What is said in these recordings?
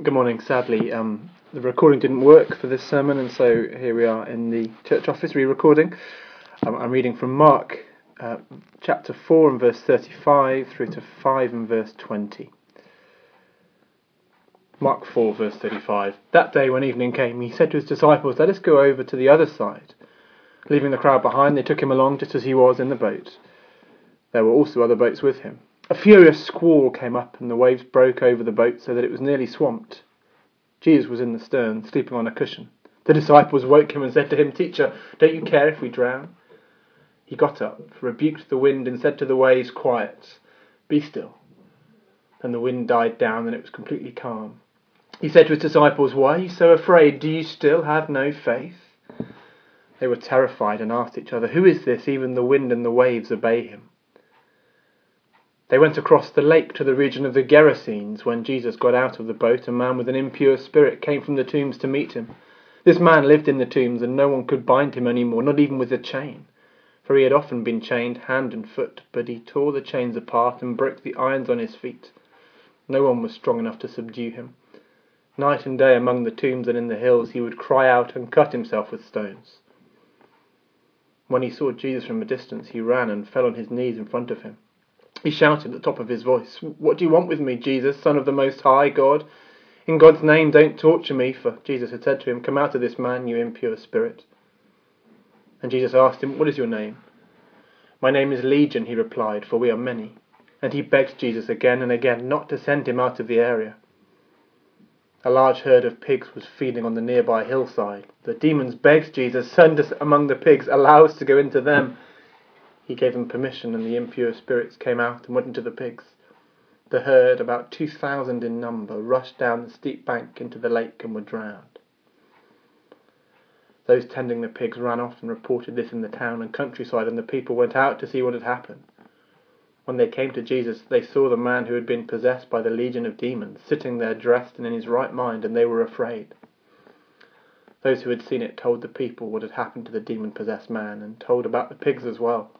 Good morning. Sadly, um, the recording didn't work for this sermon, and so here we are in the church office re recording. Um, I'm reading from Mark uh, chapter 4 and verse 35 through to 5 and verse 20. Mark 4, verse 35. That day, when evening came, he said to his disciples, Let us go over to the other side. Leaving the crowd behind, they took him along just as he was in the boat. There were also other boats with him. A furious squall came up, and the waves broke over the boat so that it was nearly swamped. Jesus was in the stern, sleeping on a cushion. The disciples woke him and said to him, Teacher, don't you care if we drown? He got up, rebuked the wind, and said to the waves, Quiet, be still. Then the wind died down, and it was completely calm. He said to his disciples, Why are you so afraid? Do you still have no faith? They were terrified and asked each other, Who is this? Even the wind and the waves obey him. They went across the lake to the region of the Gerasenes. When Jesus got out of the boat, a man with an impure spirit came from the tombs to meet him. This man lived in the tombs, and no one could bind him any more, not even with a chain. For he had often been chained hand and foot, but he tore the chains apart and broke the irons on his feet. No one was strong enough to subdue him. Night and day among the tombs and in the hills he would cry out and cut himself with stones. When he saw Jesus from a distance, he ran and fell on his knees in front of him. He shouted at the top of his voice, What do you want with me, Jesus, Son of the Most High God? In God's name, don't torture me, for Jesus had said to him, Come out of this man, you impure spirit. And Jesus asked him, What is your name? My name is Legion, he replied, for we are many. And he begged Jesus again and again not to send him out of the area. A large herd of pigs was feeding on the nearby hillside. The demons begged Jesus, Send us among the pigs, allow us to go into them. He gave them permission, and the impure spirits came out and went into the pigs. The herd, about two thousand in number, rushed down the steep bank into the lake and were drowned. Those tending the pigs ran off and reported this in the town and countryside, and the people went out to see what had happened. When they came to Jesus, they saw the man who had been possessed by the legion of demons sitting there dressed and in his right mind, and they were afraid. Those who had seen it told the people what had happened to the demon possessed man, and told about the pigs as well.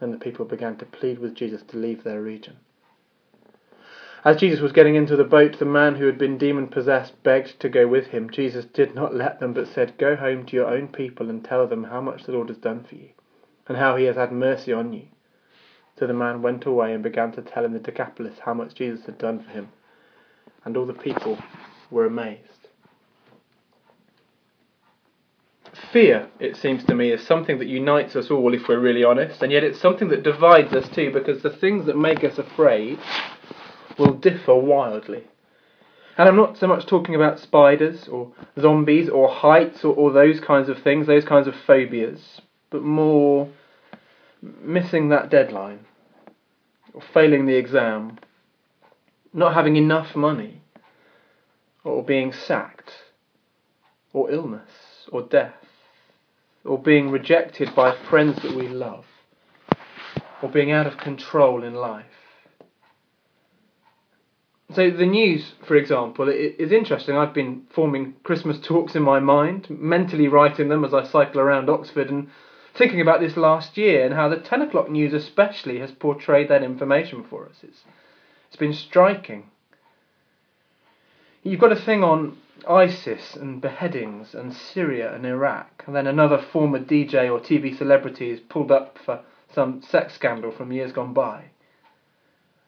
Then the people began to plead with Jesus to leave their region. As Jesus was getting into the boat, the man who had been demon possessed begged to go with him. Jesus did not let them, but said, Go home to your own people and tell them how much the Lord has done for you, and how he has had mercy on you. So the man went away and began to tell in the Decapolis how much Jesus had done for him, and all the people were amazed. Fear, it seems to me, is something that unites us all if we're really honest, and yet it's something that divides us too because the things that make us afraid will differ wildly. And I'm not so much talking about spiders or zombies or heights or, or those kinds of things, those kinds of phobias, but more missing that deadline, or failing the exam, not having enough money, or being sacked, or illness, or death or being rejected by friends that we love, or being out of control in life. So the news, for example, is interesting. I've been forming Christmas talks in my mind, mentally writing them as I cycle around Oxford and thinking about this last year and how the 10 o'clock news especially has portrayed that information for us. It's, it's been striking. You've got a thing on ISIS and beheadings and Syria and Iraq, and then another former DJ or TV celebrity is pulled up for some sex scandal from years gone by.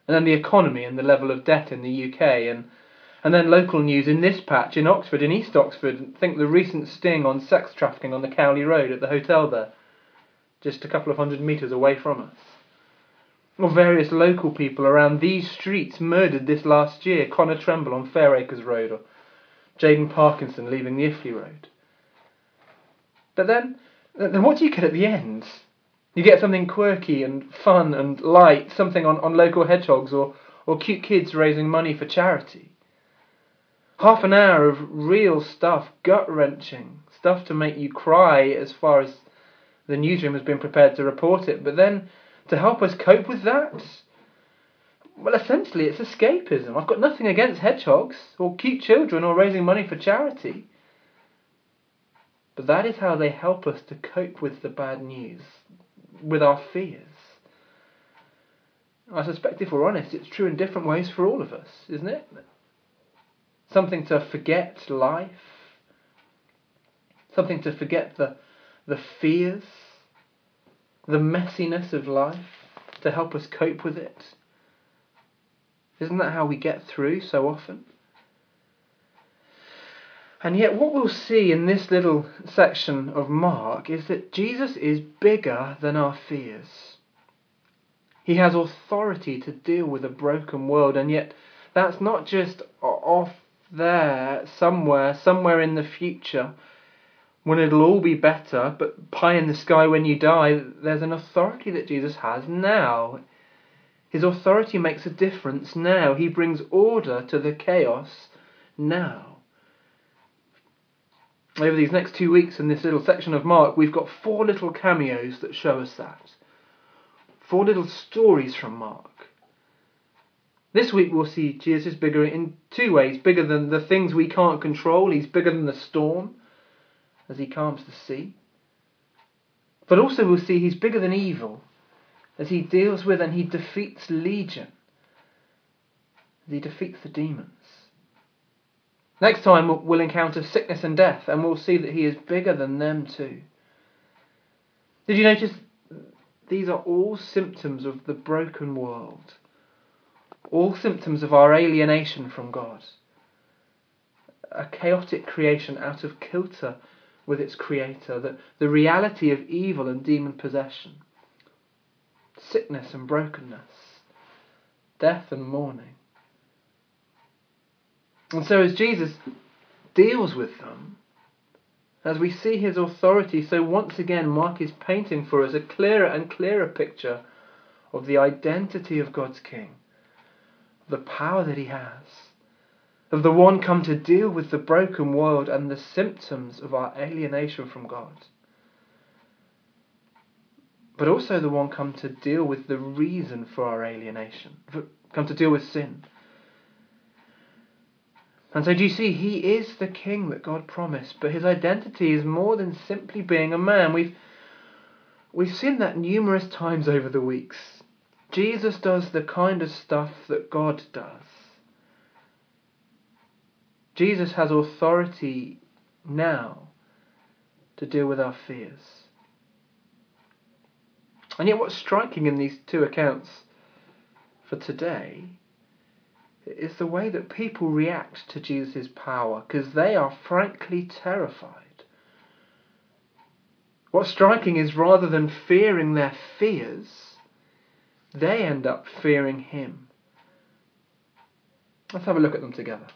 And then the economy and the level of debt in the UK, and and then local news in this patch in Oxford, in East Oxford, think the recent sting on sex trafficking on the Cowley Road at the hotel there, just a couple of hundred metres away from us. Or various local people around these streets murdered this last year, Connor Tremble on Fairacres Road, or Jaden Parkinson leaving the Iffley Road. But then, then what do you get at the end? You get something quirky and fun and light, something on, on local hedgehogs or, or cute kids raising money for charity. Half an hour of real stuff, gut wrenching, stuff to make you cry as far as the newsroom has been prepared to report it. But then to help us cope with that, well, essentially, it's escapism. I've got nothing against hedgehogs or cute children or raising money for charity. But that is how they help us to cope with the bad news, with our fears. I suspect, if we're honest, it's true in different ways for all of us, isn't it? something to forget life, something to forget the, the fears, the messiness of life, to help us cope with it. Isn't that how we get through so often? And yet, what we'll see in this little section of Mark is that Jesus is bigger than our fears. He has authority to deal with a broken world, and yet that's not just off there somewhere, somewhere in the future when it'll all be better, but pie in the sky when you die. There's an authority that Jesus has now. His authority makes a difference now. He brings order to the chaos now over these next two weeks in this little section of Mark, we've got four little cameos that show us that. Four little stories from Mark. This week we'll see Jesus bigger in two ways bigger than the things we can't control, he's bigger than the storm as he calms the sea. But also we'll see he's bigger than evil as he deals with and he defeats Legion, as he defeats the demons. Next time we'll encounter sickness and death, and we'll see that he is bigger than them too. Did you notice these are all symptoms of the broken world? All symptoms of our alienation from God. A chaotic creation out of kilter with its creator, the, the reality of evil and demon possession, sickness and brokenness, death and mourning. And so, as Jesus deals with them, as we see his authority, so once again Mark is painting for us a clearer and clearer picture of the identity of God's King, the power that he has, of the one come to deal with the broken world and the symptoms of our alienation from God. But also the one come to deal with the reason for our alienation, come to deal with sin and so do you see, he is the king that God promised, but his identity is more than simply being a man. We've we've seen that numerous times over the weeks. Jesus does the kind of stuff that God does. Jesus has authority now to deal with our fears. And yet, what's striking in these two accounts for today is the way that people react to Jesus' power because they are frankly terrified. What's striking is rather than fearing their fears, they end up fearing Him. Let's have a look at them together.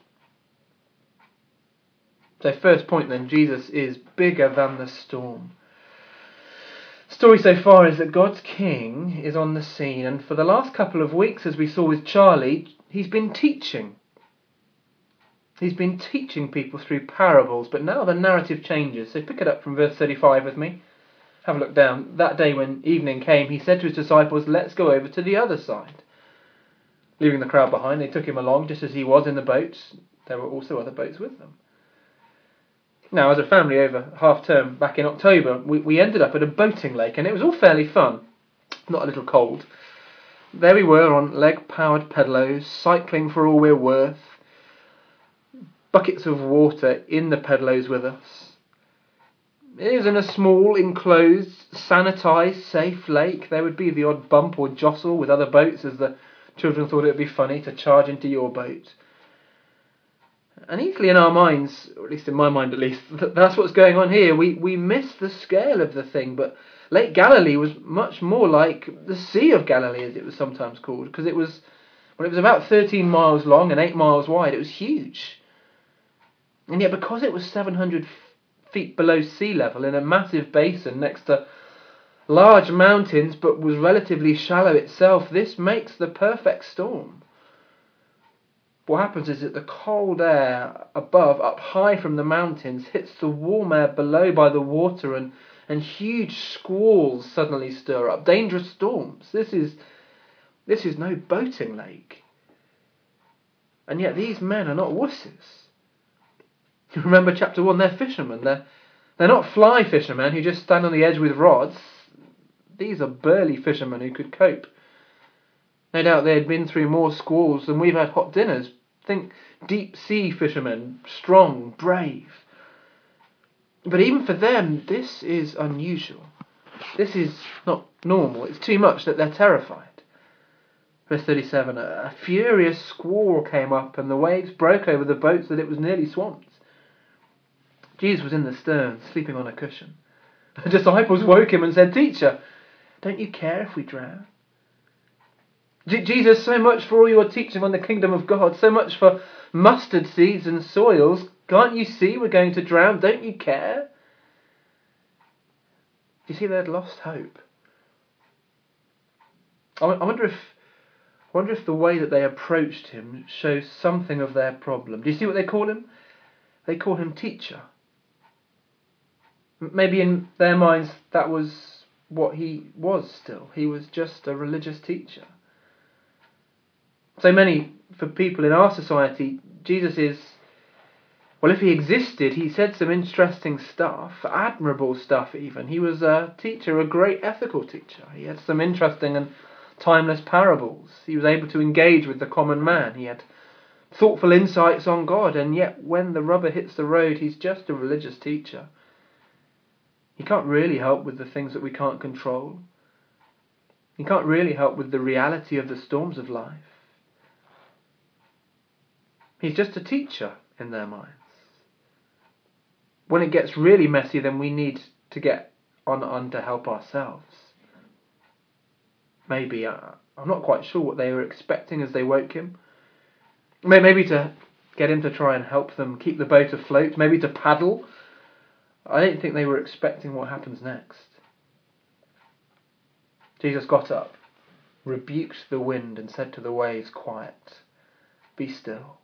So, first point then, Jesus is bigger than the storm. Story so far is that God's King is on the scene, and for the last couple of weeks, as we saw with Charlie, He's been teaching. He's been teaching people through parables, but now the narrative changes. So pick it up from verse 35 with me. Have a look down. That day when evening came, he said to his disciples, Let's go over to the other side. Leaving the crowd behind, they took him along just as he was in the boat. There were also other boats with them. Now, as a family over half term back in October, we, we ended up at a boating lake and it was all fairly fun. Not a little cold. There we were on leg powered pedalos, cycling for all we're worth. Buckets of water in the pedalos with us. It was in a small, enclosed, sanitised, safe lake. There would be the odd bump or jostle with other boats as the children thought it would be funny to charge into your boat. And easily in our minds, or at least in my mind at least, that's what's going on here. We, we miss the scale of the thing, but Lake Galilee was much more like the Sea of Galilee, as it was sometimes called, because it was, well, it was about 13 miles long and 8 miles wide. It was huge. And yet, because it was 700 feet below sea level in a massive basin next to large mountains, but was relatively shallow itself, this makes the perfect storm. What happens is that the cold air above, up high from the mountains, hits the warm air below by the water and and huge squalls suddenly stir up, dangerous storms. This is, this is no boating lake. And yet these men are not wusses. Remember chapter 1, they're fishermen. They're, they're not fly fishermen who just stand on the edge with rods. These are burly fishermen who could cope. No doubt they had been through more squalls than we've had hot dinners, Think deep sea fishermen, strong, brave. But even for them, this is unusual. This is not normal. It's too much that they're terrified. Verse 37 A furious squall came up, and the waves broke over the boat so that it was nearly swamped. Jesus was in the stern, sleeping on a cushion. The disciples woke him and said, Teacher, don't you care if we drown? Jesus, so much for all your teaching on the kingdom of God, so much for mustard seeds and soils. Can't you see we're going to drown? Don't you care? Do you see they'd lost hope? I wonder if I wonder if the way that they approached him shows something of their problem. Do you see what they call him? They call him teacher. Maybe in their minds that was what he was still. He was just a religious teacher. So many, for people in our society, Jesus is, well, if he existed, he said some interesting stuff, admirable stuff even. He was a teacher, a great ethical teacher. He had some interesting and timeless parables. He was able to engage with the common man. He had thoughtful insights on God, and yet when the rubber hits the road, he's just a religious teacher. He can't really help with the things that we can't control. He can't really help with the reality of the storms of life. He's just a teacher in their minds. When it gets really messy, then we need to get on, on to help ourselves maybe. Uh, I'm not quite sure what they were expecting as they woke him. Maybe to get him to try and help them keep the boat afloat, maybe to paddle. I don't think they were expecting what happens next. Jesus got up, rebuked the wind, and said to the waves, Quiet, be still.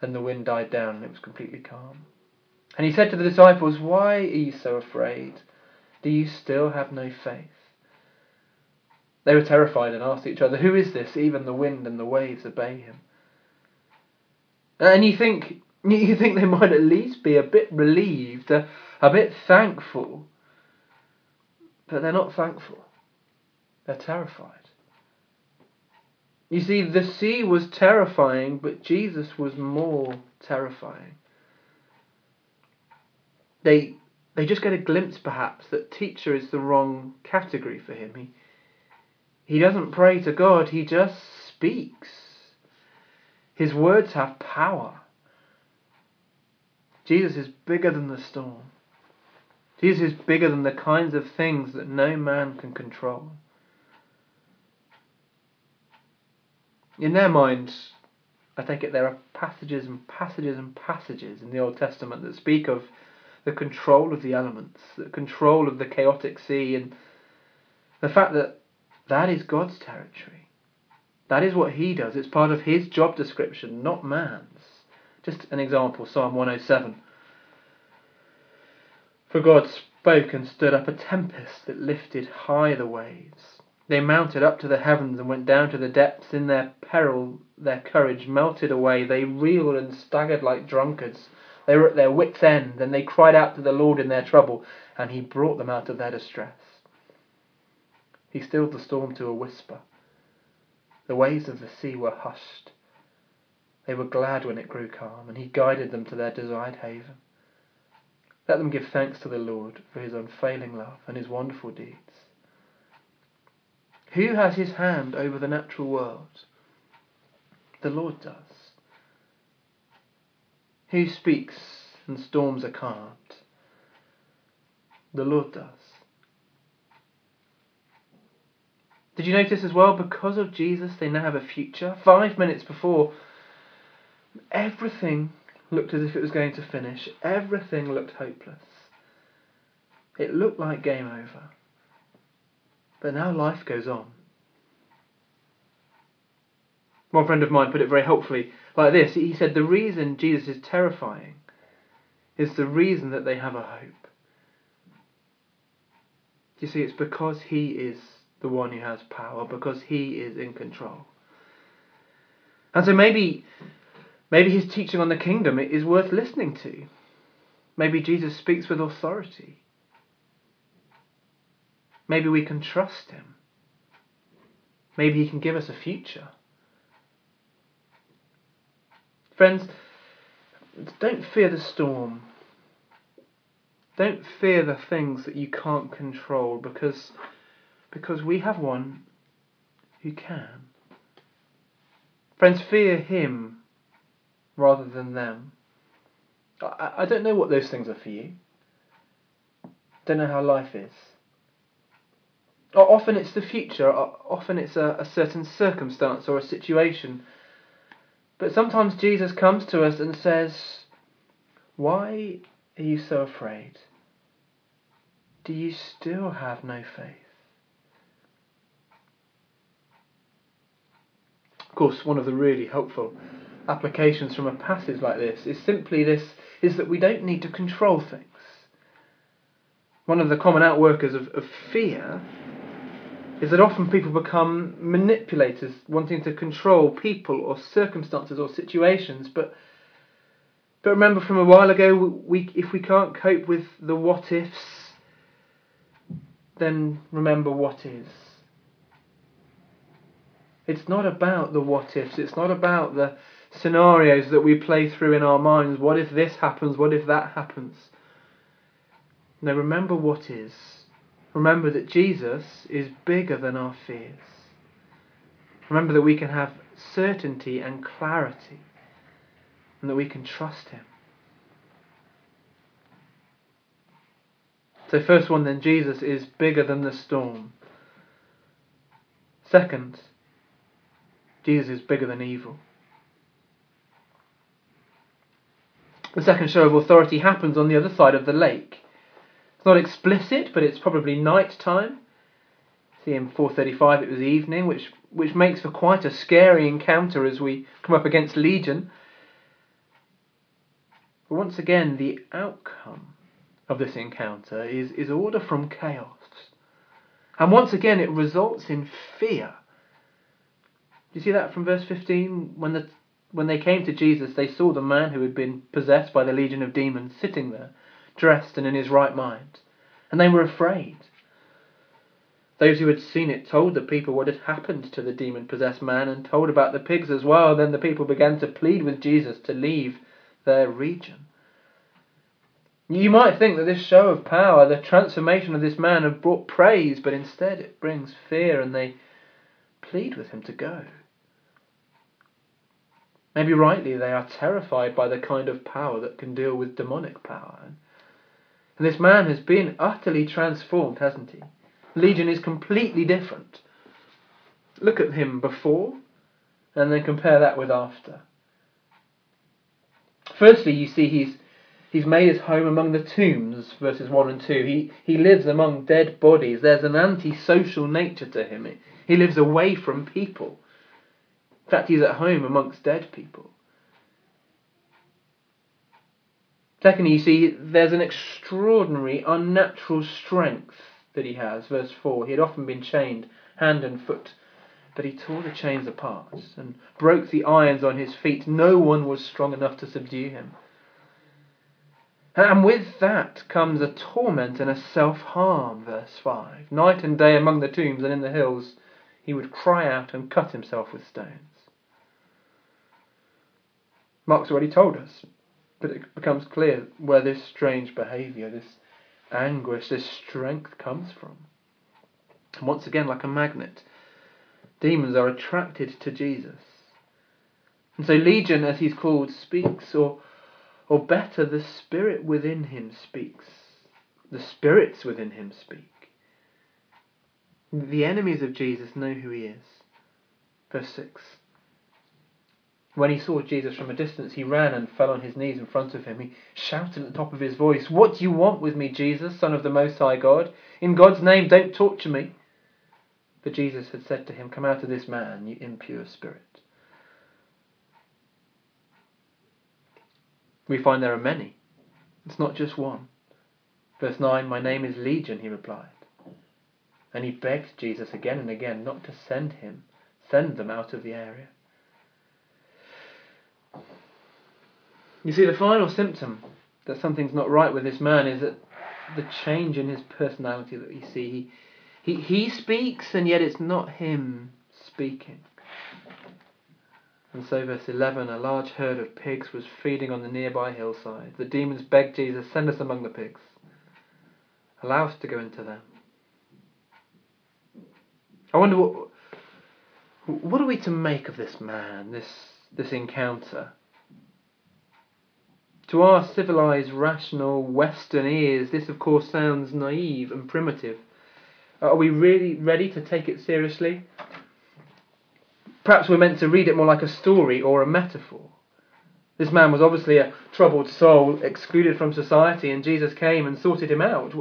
Then the wind died down and it was completely calm. And he said to the disciples, Why are you so afraid? Do you still have no faith? They were terrified and asked each other, Who is this? Even the wind and the waves obey him. And you think you think they might at least be a bit relieved, a, a bit thankful. But they're not thankful. They're terrified. You see, the sea was terrifying, but Jesus was more terrifying. They they just get a glimpse, perhaps, that teacher is the wrong category for him. He he doesn't pray to God, he just speaks. His words have power. Jesus is bigger than the storm. Jesus is bigger than the kinds of things that no man can control. In their minds, I take it there are passages and passages and passages in the Old Testament that speak of the control of the elements, the control of the chaotic sea, and the fact that that is God's territory. That is what He does. It's part of His job description, not man's. Just an example Psalm 107. For God spoke and stood up a tempest that lifted high the waves. They mounted up to the heavens and went down to the depths. In their peril, their courage melted away. They reeled and staggered like drunkards. They were at their wits' end, and they cried out to the Lord in their trouble, and He brought them out of their distress. He stilled the storm to a whisper. The waves of the sea were hushed. They were glad when it grew calm, and he guided them to their desired haven. Let them give thanks to the Lord for his unfailing love and his wonderful deeds. Who has his hand over the natural world? The Lord does. Who speaks and storms are calmed? The Lord does. Did you notice as well, because of Jesus, they now have a future? Five minutes before, everything looked as if it was going to finish. Everything looked hopeless. It looked like game over. But now life goes on. One friend of mine put it very helpfully like this. He said, The reason Jesus is terrifying is the reason that they have a hope. You see, it's because he is the one who has power because he is in control. And so maybe maybe his teaching on the kingdom is worth listening to. Maybe Jesus speaks with authority. Maybe we can trust him. Maybe he can give us a future. Friends, don't fear the storm. Don't fear the things that you can't control because, because we have one who can. Friends, fear him rather than them. I, I don't know what those things are for you. Don't know how life is. Often it's the future, often it's a, a certain circumstance or a situation. But sometimes Jesus comes to us and says, Why are you so afraid? Do you still have no faith? Of course, one of the really helpful applications from a passage like this is simply this is that we don't need to control things. One of the common outworkers of, of fear is that often people become manipulators, wanting to control people or circumstances or situations. But but remember from a while ago, we if we can't cope with the what ifs, then remember what is. It's not about the what ifs. It's not about the scenarios that we play through in our minds. What if this happens? What if that happens? No, remember what is. Remember that Jesus is bigger than our fears. Remember that we can have certainty and clarity and that we can trust Him. So, first one, then, Jesus is bigger than the storm. Second, Jesus is bigger than evil. The second show of authority happens on the other side of the lake. It's not explicit, but it's probably night time. See in 435 it was evening, which which makes for quite a scary encounter as we come up against Legion. But once again, the outcome of this encounter is, is order from chaos. And once again, it results in fear. Do you see that from verse 15? When, the, when they came to Jesus, they saw the man who had been possessed by the legion of demons sitting there dressed and in his right mind. And they were afraid. Those who had seen it told the people what had happened to the demon possessed man and told about the pigs as well. Then the people began to plead with Jesus to leave their region. You might think that this show of power, the transformation of this man, have brought praise, but instead it brings fear and they plead with him to go. Maybe rightly they are terrified by the kind of power that can deal with demonic power. And this man has been utterly transformed, hasn't he? Legion is completely different. Look at him before and then compare that with after. Firstly, you see he's he's made his home among the tombs, verses 1 and 2. He, he lives among dead bodies. There's an antisocial nature to him. He lives away from people. In fact, he's at home amongst dead people. Secondly, you see, there's an extraordinary, unnatural strength that he has. Verse 4 He had often been chained hand and foot, but he tore the chains apart and broke the irons on his feet. No one was strong enough to subdue him. And with that comes a torment and a self harm, verse 5. Night and day among the tombs and in the hills, he would cry out and cut himself with stones. Mark's already told us but it becomes clear where this strange behaviour, this anguish, this strength comes from. And once again, like a magnet, demons are attracted to Jesus. And so Legion, as he's called, speaks, or, or better, the spirit within him speaks. The spirits within him speak. The enemies of Jesus know who he is. Verse 6. When he saw Jesus from a distance, he ran and fell on his knees in front of him. He shouted at the top of his voice, What do you want with me, Jesus, Son of the Most High God? In God's name, don't torture me. But Jesus had said to him, Come out of this man, you impure spirit. We find there are many. It's not just one. Verse 9, My name is Legion, he replied. And he begged Jesus again and again not to send him, send them out of the area. You see, the final symptom that something's not right with this man is that the change in his personality that we see. He, he, he speaks, and yet it's not him speaking. And so, verse 11 a large herd of pigs was feeding on the nearby hillside. The demons begged Jesus, Send us among the pigs. Allow us to go into them. I wonder what. What are we to make of this man, this, this encounter? To our civilized, rational, Western ears, this of course sounds naive and primitive. Uh, are we really ready to take it seriously? Perhaps we're meant to read it more like a story or a metaphor. This man was obviously a troubled soul, excluded from society, and Jesus came and sorted him out.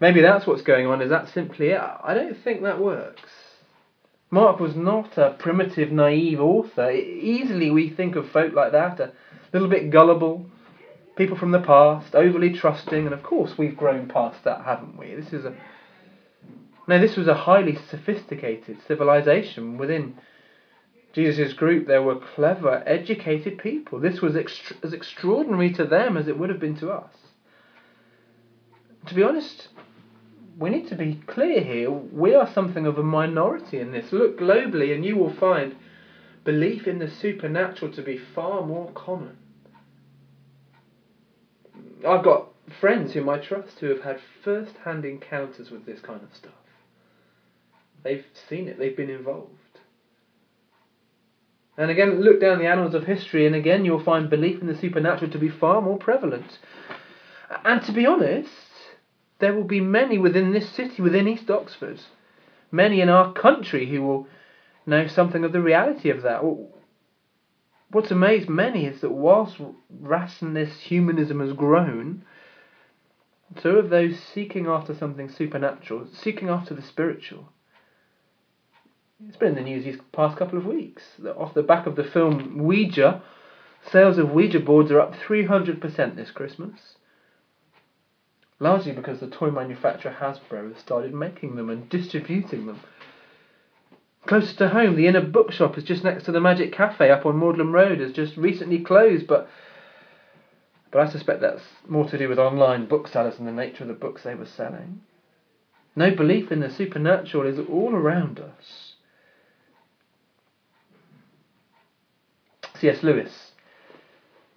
Maybe that's what's going on. Is that simply it? I don't think that works. Mark was not a primitive, naive author. Easily we think of folk like that, a little bit gullible, people from the past, overly trusting, and of course we've grown past that, haven't we? This is a no, this was a highly sophisticated civilization. Within Jesus' group, there were clever, educated people. This was as extraordinary to them as it would have been to us. To be honest, we need to be clear here. We are something of a minority in this. Look globally, and you will find belief in the supernatural to be far more common. I've got friends whom I trust who have had first hand encounters with this kind of stuff. They've seen it, they've been involved. And again, look down the annals of history, and again, you'll find belief in the supernatural to be far more prevalent. And to be honest, there will be many within this city, within East Oxford, many in our country who will know something of the reality of that. What's amazed many is that whilst rationalist humanism has grown, so have those seeking after something supernatural, seeking after the spiritual. It's been in the news these past couple of weeks. Off the back of the film Ouija, sales of Ouija boards are up 300% this Christmas largely because the toy manufacturer Hasbro has started making them and distributing them. Closer to home, the inner bookshop is just next to the Magic Cafe up on Magdalen Road, has just recently closed, but but I suspect that's more to do with online booksellers and the nature of the books they were selling. No belief in the supernatural is all around us. C.S. Lewis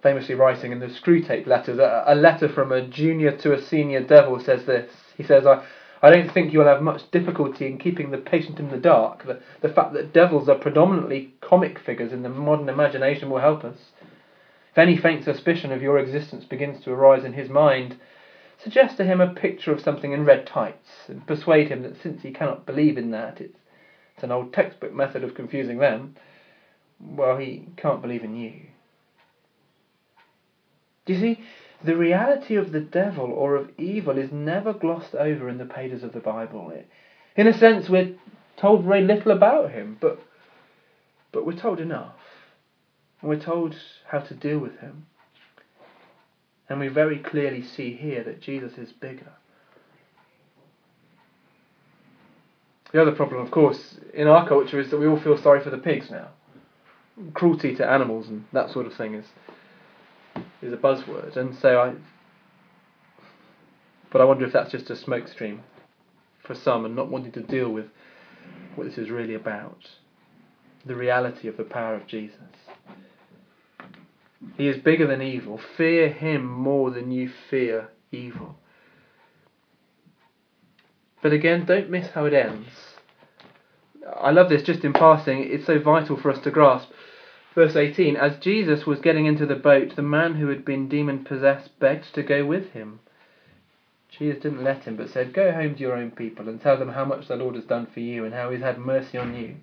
famously writing in the Screwtape letters, a, a letter from a junior to a senior devil says this. He says, I, I don't think you'll have much difficulty in keeping the patient in the dark. The, the fact that devils are predominantly comic figures in the modern imagination will help us. If any faint suspicion of your existence begins to arise in his mind, suggest to him a picture of something in red tights, and persuade him that since he cannot believe in that, it's, it's an old textbook method of confusing them, well, he can't believe in you. Do you see? The reality of the devil or of evil is never glossed over in the pages of the Bible. In a sense, we're told very little about him, but, but we're told enough. And we're told how to deal with him. And we very clearly see here that Jesus is bigger. The other problem, of course, in our culture is that we all feel sorry for the pigs now. Cruelty to animals and that sort of thing is is a buzzword, and so I. But I wonder if that's just a smokescreen for some, and not wanting to deal with what this is really about the reality of the power of Jesus. He is bigger than evil. Fear him more than you fear evil. But again, don't miss how it ends. I love this just in passing, it's so vital for us to grasp. Verse 18 As Jesus was getting into the boat, the man who had been demon possessed begged to go with him. Jesus didn't let him, but said, Go home to your own people and tell them how much the Lord has done for you and how he's had mercy on you.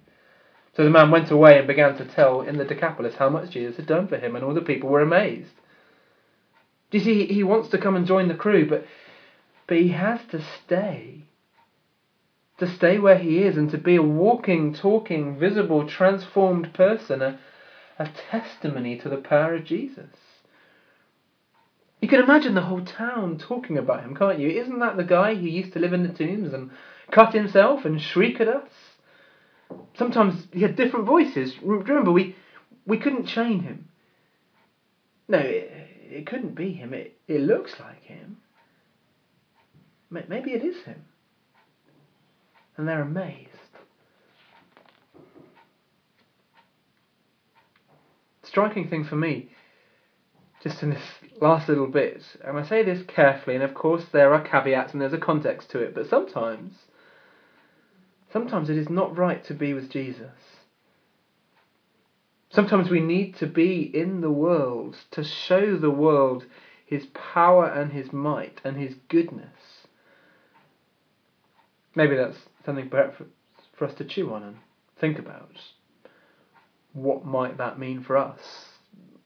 So the man went away and began to tell in the Decapolis how much Jesus had done for him, and all the people were amazed. Do you see, he wants to come and join the crew, but, but he has to stay. To stay where he is and to be a walking, talking, visible, transformed person, a, a testimony to the power of Jesus. You can imagine the whole town talking about him, can't you? Isn't that the guy who used to live in the tombs and cut himself and shriek at us? Sometimes he had different voices. Remember, we we couldn't chain him. No, it, it couldn't be him. It, it looks like him. Maybe it is him. And they're amazed. Striking thing for me, just in this last little bit, and I say this carefully, and of course there are caveats and there's a context to it, but sometimes, sometimes it is not right to be with Jesus. Sometimes we need to be in the world to show the world his power and his might and his goodness. Maybe that's something perhaps for us to chew on and think about. What might that mean for us?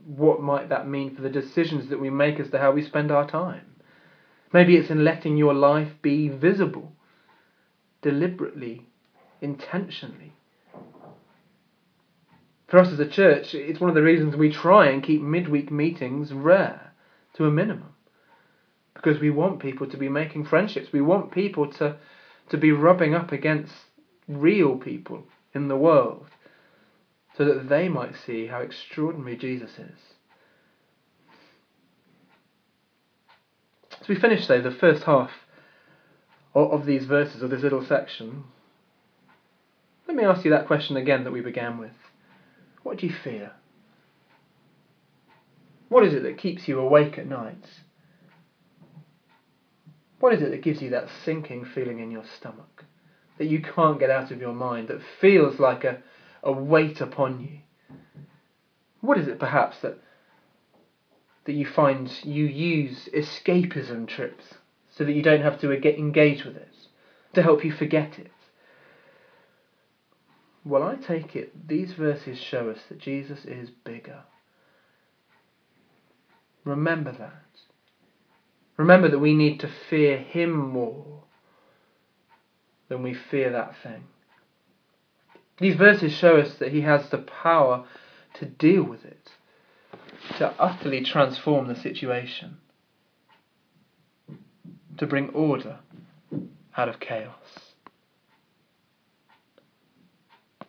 What might that mean for the decisions that we make as to how we spend our time? Maybe it's in letting your life be visible, deliberately, intentionally. For us as a church, it's one of the reasons we try and keep midweek meetings rare to a minimum. Because we want people to be making friendships. We want people to, to be rubbing up against real people in the world so that they might see how extraordinary Jesus is. So we finish, though, the first half of these verses, of this little section, let me ask you that question again that we began with. What do you fear? What is it that keeps you awake at night? What is it that gives you that sinking feeling in your stomach that you can't get out of your mind, that feels like a, a weight upon you? What is it perhaps that that you find you use escapism trips so that you don't have to engage with it, to help you forget it? Well, I take it these verses show us that Jesus is bigger. Remember that. Remember that we need to fear Him more than we fear that thing. These verses show us that He has the power to deal with it, to utterly transform the situation, to bring order out of chaos.